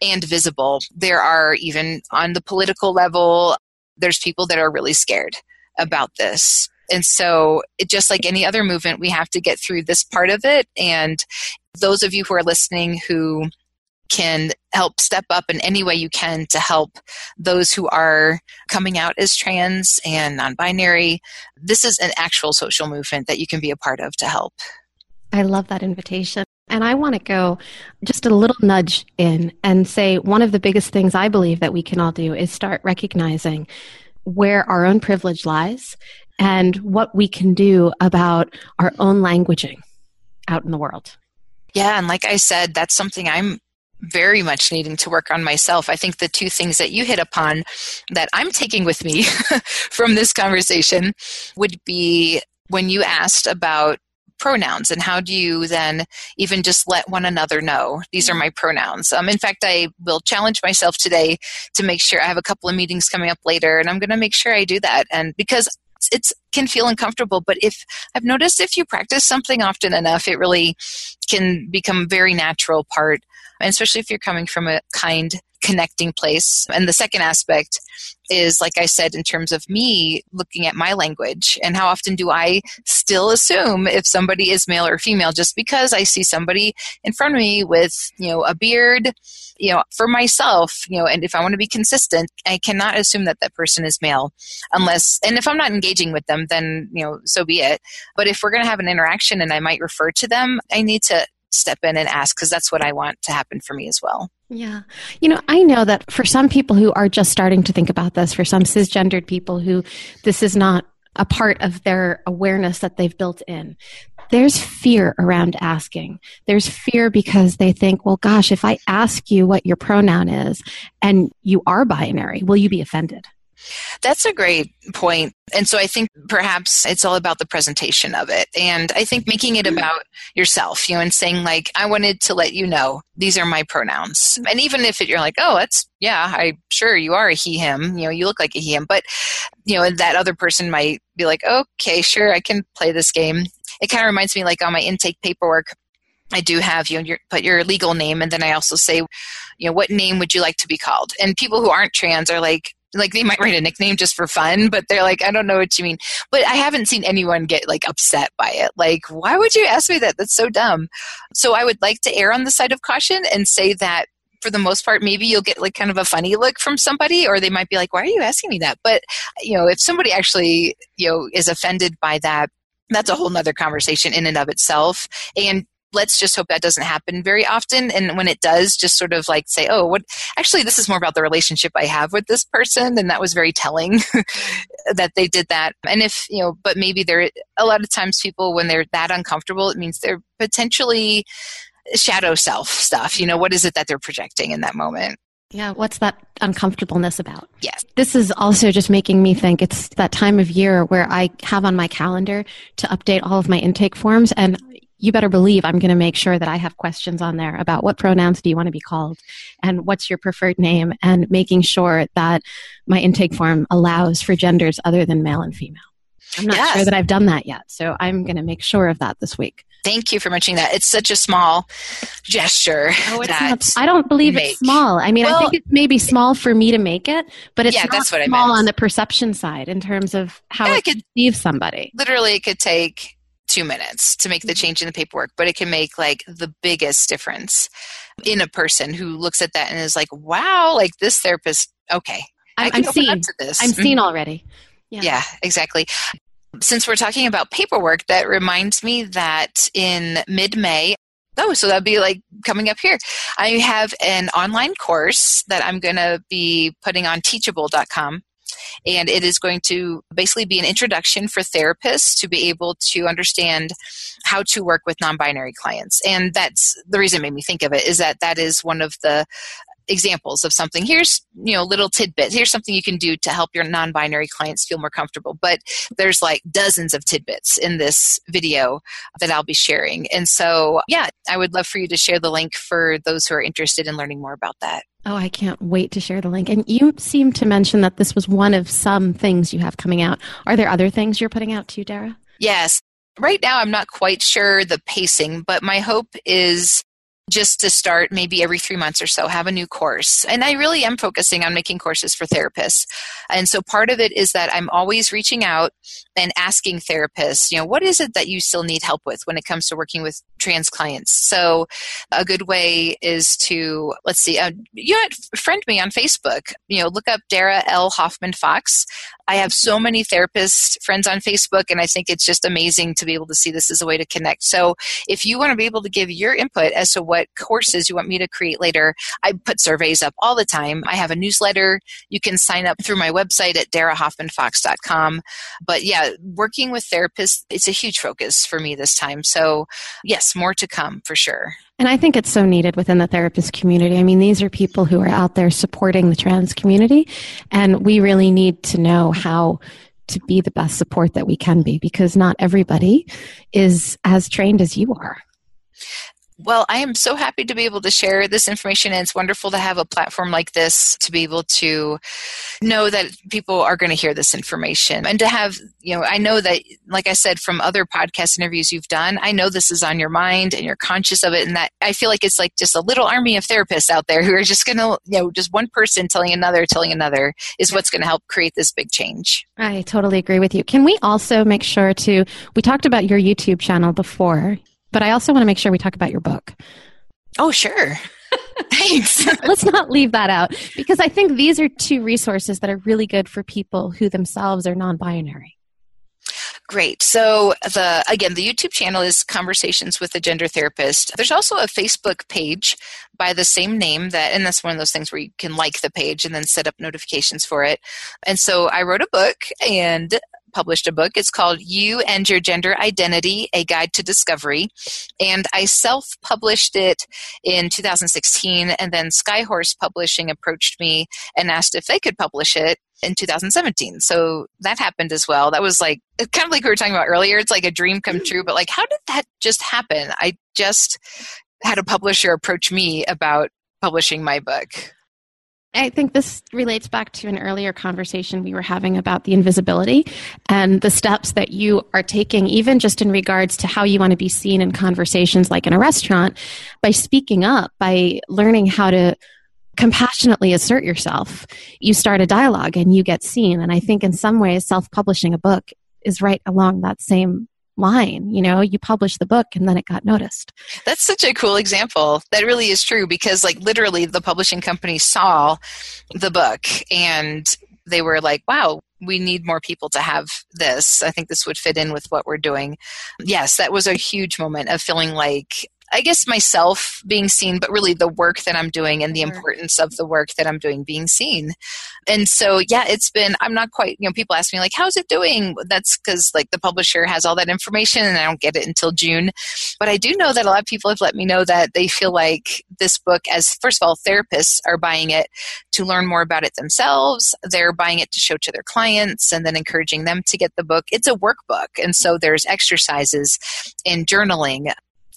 and visible, there are even on the political level, there's people that are really scared about this. And so, it, just like any other movement, we have to get through this part of it. And those of you who are listening who can help step up in any way you can to help those who are coming out as trans and non binary. This is an actual social movement that you can be a part of to help. I love that invitation. And I want to go just a little nudge in and say one of the biggest things I believe that we can all do is start recognizing where our own privilege lies and what we can do about our own languaging out in the world. Yeah, and like I said, that's something I'm very much needing to work on myself. I think the two things that you hit upon that I'm taking with me from this conversation would be when you asked about pronouns and how do you then even just let one another know? These are my pronouns. Um, in fact i will challenge myself today to make sure i have a couple of meetings coming up later and i'm going to make sure i do that. And because it's, can feel uncomfortable but if i've noticed if you practice something often enough it really can become a very natural part and especially if you're coming from a kind connecting place. And the second aspect is, like I said, in terms of me looking at my language and how often do I still assume if somebody is male or female just because I see somebody in front of me with, you know, a beard, you know, for myself, you know, and if I want to be consistent, I cannot assume that that person is male unless, and if I'm not engaging with them, then, you know, so be it. But if we're going to have an interaction and I might refer to them, I need to step in and ask because that's what I want to happen for me as well. Yeah. You know, I know that for some people who are just starting to think about this, for some cisgendered people who this is not a part of their awareness that they've built in, there's fear around asking. There's fear because they think, well, gosh, if I ask you what your pronoun is and you are binary, will you be offended? That's a great point. And so I think perhaps it's all about the presentation of it. And I think making it mm-hmm. about yourself, you know, and saying, like, I wanted to let you know these are my pronouns. And even if it, you're like, oh, that's, yeah, I sure you are a he, him, you know, you look like a he, him. But, you know, that other person might be like, okay, sure, I can play this game. It kind of reminds me like on my intake paperwork, I do have you know, your, put your legal name, and then I also say, you know, what name would you like to be called? And people who aren't trans are like, like they might write a nickname just for fun, but they're like, I don't know what you mean. But I haven't seen anyone get like upset by it. Like, why would you ask me that? That's so dumb. So I would like to err on the side of caution and say that for the most part, maybe you'll get like kind of a funny look from somebody, or they might be like, why are you asking me that? But, you know, if somebody actually, you know, is offended by that, that's a whole nother conversation in and of itself. And let's just hope that doesn't happen very often. And when it does, just sort of like say, oh, what actually, this is more about the relationship I have with this person. And that was very telling that they did that. And if, you know, but maybe there, a lot of times people, when they're that uncomfortable, it means they're potentially shadow self stuff. You know, what is it that they're projecting in that moment? Yeah, what's that uncomfortableness about? Yes. This is also just making me think it's that time of year where I have on my calendar to update all of my intake forms and you better believe I'm going to make sure that I have questions on there about what pronouns do you want to be called and what's your preferred name and making sure that my intake form allows for genders other than male and female. I'm not yes. sure that I've done that yet, so I'm going to make sure of that this week. Thank you for mentioning that. It's such a small gesture. Oh, it's not, I don't believe make. it's small. I mean, well, I think it's maybe small for me to make it, but it's yeah, not small on the perception side in terms of how yeah, it, it perceives somebody. Literally, it could take two minutes to make the mm-hmm. change in the paperwork, but it can make like the biggest difference in a person who looks at that and is like, wow, like this therapist, okay. I'm, I'm seen. this. I'm seen mm-hmm. already. Yeah. yeah, exactly. Since we're talking about paperwork, that reminds me that in mid May, Oh, so that'd be like coming up here. I have an online course that I'm going to be putting on teachable.com and it is going to basically be an introduction for therapists to be able to understand how to work with non binary clients. And that's the reason it made me think of it is that that is one of the examples of something here's you know little tidbits here's something you can do to help your non-binary clients feel more comfortable but there's like dozens of tidbits in this video that i'll be sharing and so yeah i would love for you to share the link for those who are interested in learning more about that Oh, I can't wait to share the link. And you seem to mention that this was one of some things you have coming out. Are there other things you're putting out too, Dara? Yes. Right now, I'm not quite sure the pacing, but my hope is just to start maybe every three months or so have a new course. And i really am focusing on making courses for therapists. And so part of it is that i'm always reaching out and asking therapists you know what is it that you still need help with when it comes to working with trans clients so a good way is to let's see uh, you know friend me on facebook you know look up dara l hoffman fox I have so many therapist friends on Facebook, and I think it's just amazing to be able to see this as a way to connect. So, if you want to be able to give your input as to what courses you want me to create later, I put surveys up all the time. I have a newsletter. You can sign up through my website at darahoffmanfox.com. But yeah, working with therapists, it's a huge focus for me this time. So, yes, more to come for sure. And I think it's so needed within the therapist community. I mean, these are people who are out there supporting the trans community, and we really need to know how to be the best support that we can be because not everybody is as trained as you are. Well, I am so happy to be able to share this information, and it's wonderful to have a platform like this to be able to know that people are going to hear this information and to have, you know, I know that, like I said, from other podcast interviews you've done, I know this is on your mind and you're conscious of it, and that I feel like it's like just a little army of therapists out there who are just going to, you know, just one person telling another, telling another is what's going to help create this big change. I totally agree with you. Can we also make sure to, we talked about your YouTube channel before. But I also want to make sure we talk about your book. Oh, sure. Thanks. Let's not leave that out because I think these are two resources that are really good for people who themselves are non binary. Great. So the again, the YouTube channel is Conversations with a Gender Therapist. There's also a Facebook page by the same name that and that's one of those things where you can like the page and then set up notifications for it. And so I wrote a book and published a book. It's called You and Your Gender Identity A Guide to Discovery. And I self published it in 2016, and then Skyhorse Publishing approached me and asked if they could publish it in 2017. So that happened as well. That was like kind of like we were talking about earlier. It's like a dream come true, but like, how did that just happen? I just had a publisher approach me about publishing my book. I think this relates back to an earlier conversation we were having about the invisibility and the steps that you are taking, even just in regards to how you want to be seen in conversations like in a restaurant, by speaking up, by learning how to compassionately assert yourself. You start a dialogue and you get seen. And I think in some ways, self publishing a book is right along that same line you know you published the book and then it got noticed. That's such a cool example. That really is true because like literally the publishing company saw the book and they were like wow we need more people to have this. I think this would fit in with what we're doing. Yes that was a huge moment of feeling like I guess myself being seen, but really the work that I'm doing and the mm-hmm. importance of the work that I'm doing being seen. And so, yeah, it's been, I'm not quite, you know, people ask me, like, how's it doing? That's because, like, the publisher has all that information and I don't get it until June. But I do know that a lot of people have let me know that they feel like this book, as first of all, therapists are buying it to learn more about it themselves. They're buying it to show to their clients and then encouraging them to get the book. It's a workbook. And so there's exercises and journaling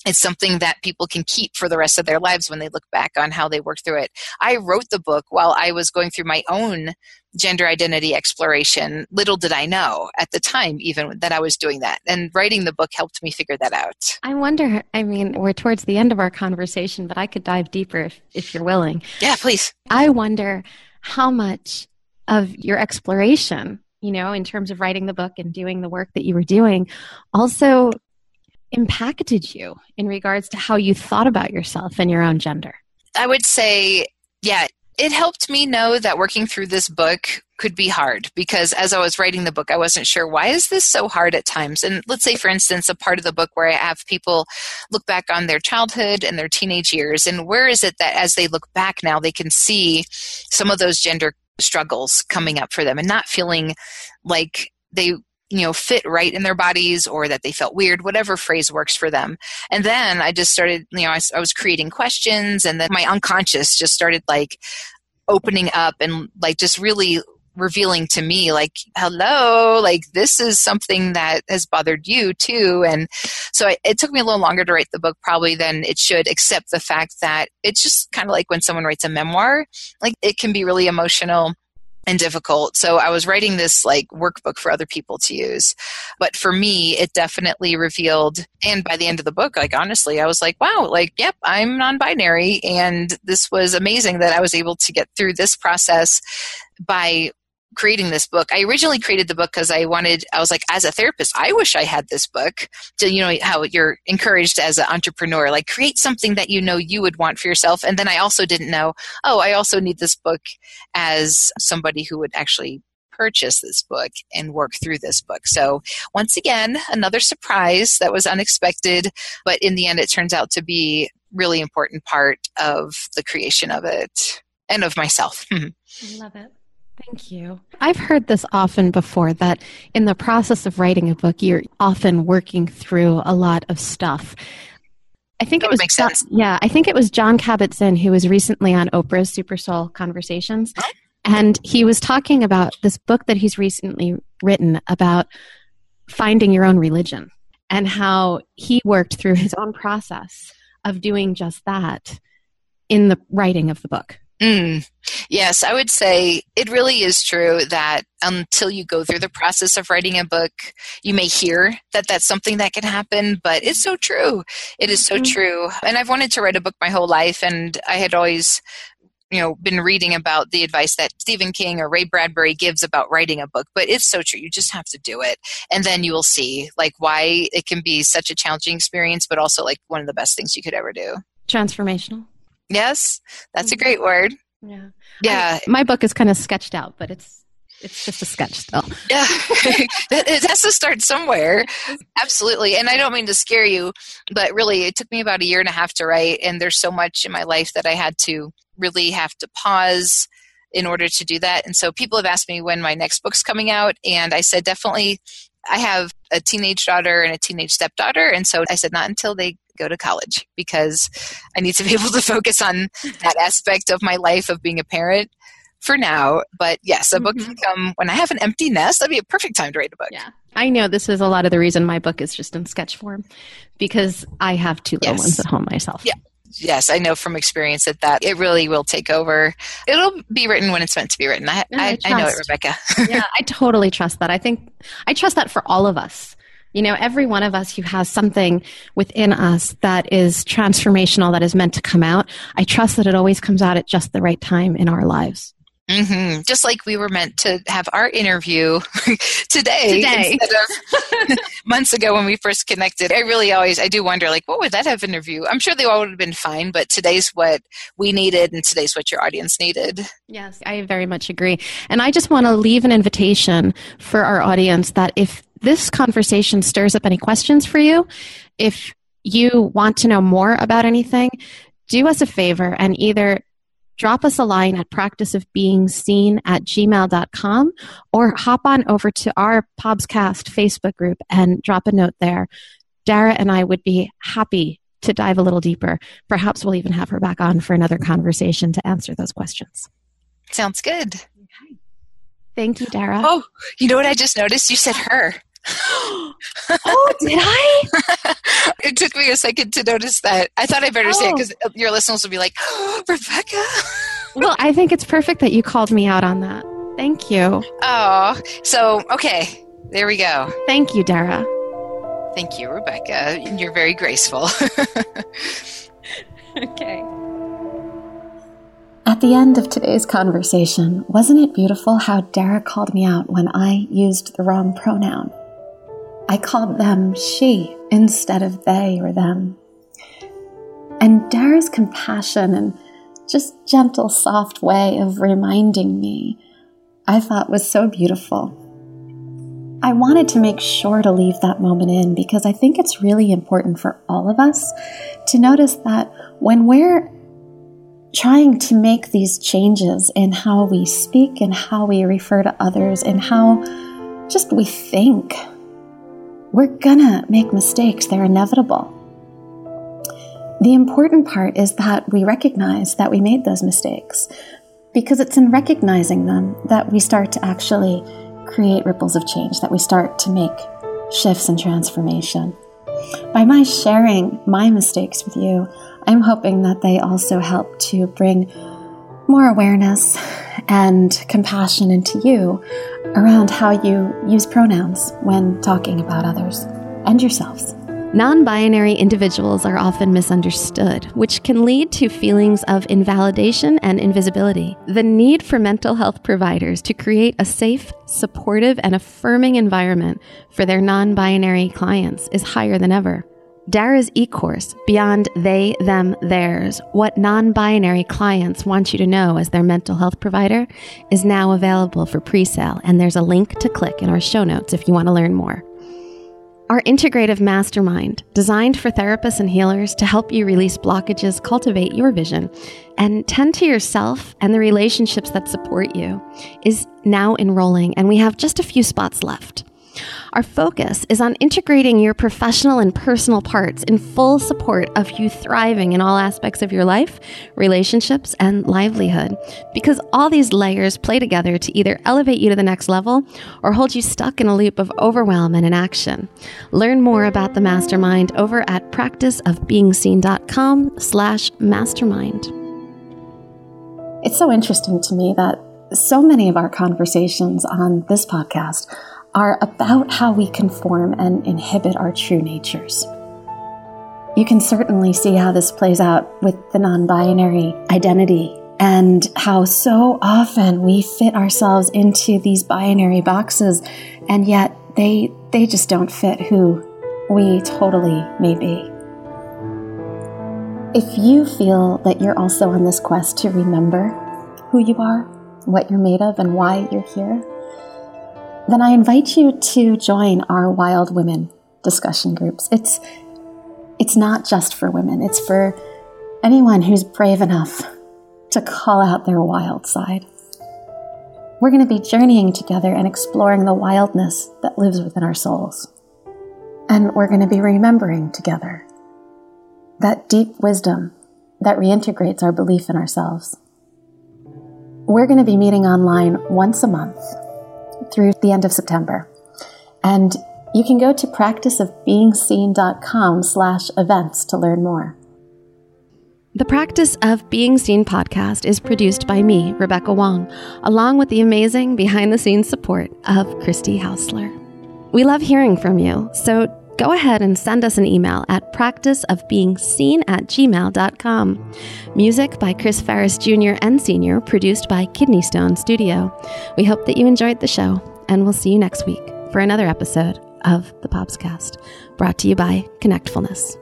it's something that people can keep for the rest of their lives when they look back on how they worked through it. I wrote the book while I was going through my own gender identity exploration. Little did I know at the time, even that I was doing that. And writing the book helped me figure that out. I wonder, I mean, we're towards the end of our conversation, but I could dive deeper if, if you're willing. Yeah, please. I wonder how much of your exploration you know, in terms of writing the book and doing the work that you were doing, also impacted you in regards to how you thought about yourself and your own gender? I would say, yeah, it helped me know that working through this book could be hard because as I was writing the book, I wasn't sure why is this so hard at times. And let's say, for instance, a part of the book where I have people look back on their childhood and their teenage years, and where is it that as they look back now, they can see some of those gender struggles coming up for them and not feeling like they you know fit right in their bodies or that they felt weird whatever phrase works for them. And then i just started you know I, I, was creating questions and then my unconscious just started like opening up and like just really revealing to me like hello like this is something that has bothered you too. And so I, it took me a little longer to write the book probably than it should except the fact that it's just kind of like when someone writes a memoir like it can be really emotional and difficult. So I was writing this like workbook for other people to use. But for me, it definitely revealed, and by the end of the book, like honestly, I was like, wow, like, yep, I'm non binary. And this was amazing that I was able to get through this process by creating this book. I originally created the book because I wanted, I was like, as a therapist, I wish I had this book. To, you know, how you're encouraged as an entrepreneur, like create something that you know you would want for yourself. And then I also didn't know, oh, I also need this book as somebody who would actually purchase this book and work through this book. So, once again, another surprise that was unexpected, but in the end, it turns out to be really important part of the creation of it and of myself. I love it. Thank you. I've heard this often before that in the process of writing a book, you're often working through a lot of stuff. I think that it was sense. yeah, I think it was Jon Kabat-Zinn who was recently on Oprah's Super Soul Conversations, oh. and he was talking about this book that he's recently written about finding your own religion and how he worked through his own process of doing just that in the writing of the book. Mm. Yes, I would say it really is true that until you go through the process of writing a book, you may hear that that's something that can happen, but it's so true. It is so mm-hmm. true. And I've wanted to write a book my whole life, and I had always you know been reading about the advice that Stephen King or Ray Bradbury gives about writing a book but it's so true you just have to do it and then you will see like why it can be such a challenging experience but also like one of the best things you could ever do transformational Yes, that's a mm-hmm. great word. Yeah. Yeah. I, my book is kind of sketched out, but it's it's just a sketch still. Yeah. it has to start somewhere. Absolutely. And I don't mean to scare you, but really it took me about a year and a half to write and there's so much in my life that I had to really have to pause in order to do that. And so people have asked me when my next book's coming out and I said definitely I have a teenage daughter and a teenage stepdaughter and so I said not until they go to college because I need to be able to focus on that aspect of my life of being a parent for now. But yes, a mm-hmm. book can come when I have an empty nest. That'd be a perfect time to write a book. Yeah. I know this is a lot of the reason my book is just in sketch form because I have two little yes. ones at home myself. Yeah. Yes, I know from experience that, that it really will take over. It'll be written when it's meant to be written. I, I, I, I know it, Rebecca. yeah, I totally trust that. I think I trust that for all of us. You know, every one of us who has something within us that is transformational, that is meant to come out, I trust that it always comes out at just the right time in our lives. Mm-hmm. Just like we were meant to have our interview today, today. instead of months ago when we first connected. I really always, I do wonder, like, what would that have interview? I'm sure they all would have been fine, but today's what we needed, and today's what your audience needed. Yes, I very much agree. And I just want to leave an invitation for our audience that if this conversation stirs up any questions for you, if you want to know more about anything, do us a favor and either drop us a line at practiceofbeingseen at gmail.com or hop on over to our Pobscast Facebook group and drop a note there. Dara and I would be happy to dive a little deeper. Perhaps we'll even have her back on for another conversation to answer those questions. Sounds good. Thank you, Dara. Oh, you know what I just noticed? You said her. oh, did I? it took me a second to notice that. I thought I better oh. say it oh. because uh, your listeners will be like, oh, Rebecca. well, I think it's perfect that you called me out on that. Thank you. Oh, so, okay. There we go. Thank you, Dara. Thank you, Rebecca. You're very graceful. okay. At the end of today's conversation, wasn't it beautiful how Dara called me out when I used the wrong pronoun? I called them she instead of they or them. And Dara's compassion and just gentle, soft way of reminding me, I thought was so beautiful. I wanted to make sure to leave that moment in because I think it's really important for all of us to notice that when we're trying to make these changes in how we speak and how we refer to others and how just we think, we're gonna make mistakes, they're inevitable. The important part is that we recognize that we made those mistakes because it's in recognizing them that we start to actually create ripples of change, that we start to make shifts and transformation. By my sharing my mistakes with you, I'm hoping that they also help to bring more awareness and compassion into you around how you use pronouns when talking about others and yourselves. Non binary individuals are often misunderstood, which can lead to feelings of invalidation and invisibility. The need for mental health providers to create a safe, supportive, and affirming environment for their non binary clients is higher than ever. Dara's e course, Beyond They, Them, Theirs, what non binary clients want you to know as their mental health provider, is now available for pre sale, and there's a link to click in our show notes if you want to learn more. Our integrative mastermind, designed for therapists and healers to help you release blockages, cultivate your vision, and tend to yourself and the relationships that support you, is now enrolling, and we have just a few spots left. Our focus is on integrating your professional and personal parts in full support of you thriving in all aspects of your life, relationships, and livelihood. Because all these layers play together to either elevate you to the next level or hold you stuck in a loop of overwhelm and inaction. Learn more about the mastermind over at practiceofbeingseen.com slash mastermind. It's so interesting to me that so many of our conversations on this podcast are about how we conform and inhibit our true natures. You can certainly see how this plays out with the non binary identity and how so often we fit ourselves into these binary boxes and yet they they just don't fit who we totally may be. If you feel that you're also on this quest to remember who you are, what you're made of and why you're here, then I invite you to join our Wild Women discussion groups. It's it's not just for women. It's for anyone who's brave enough to call out their wild side. We're going to be journeying together and exploring the wildness that lives within our souls. And we're going to be remembering together that deep wisdom that reintegrates our belief in ourselves. We're going to be meeting online once a month through the end of September. And you can go to practiceofbeingseen.com slash events to learn more. The Practice of Being Seen podcast is produced by me, Rebecca Wong, along with the amazing behind the scenes support of Christy Hausler. We love hearing from you, so go ahead and send us an email at practiceofbeingseen at gmail.com. Music by Chris Ferris Jr. and Sr., produced by Kidney Stone Studio. We hope that you enjoyed the show, and we'll see you next week for another episode of the Popscast, brought to you by Connectfulness.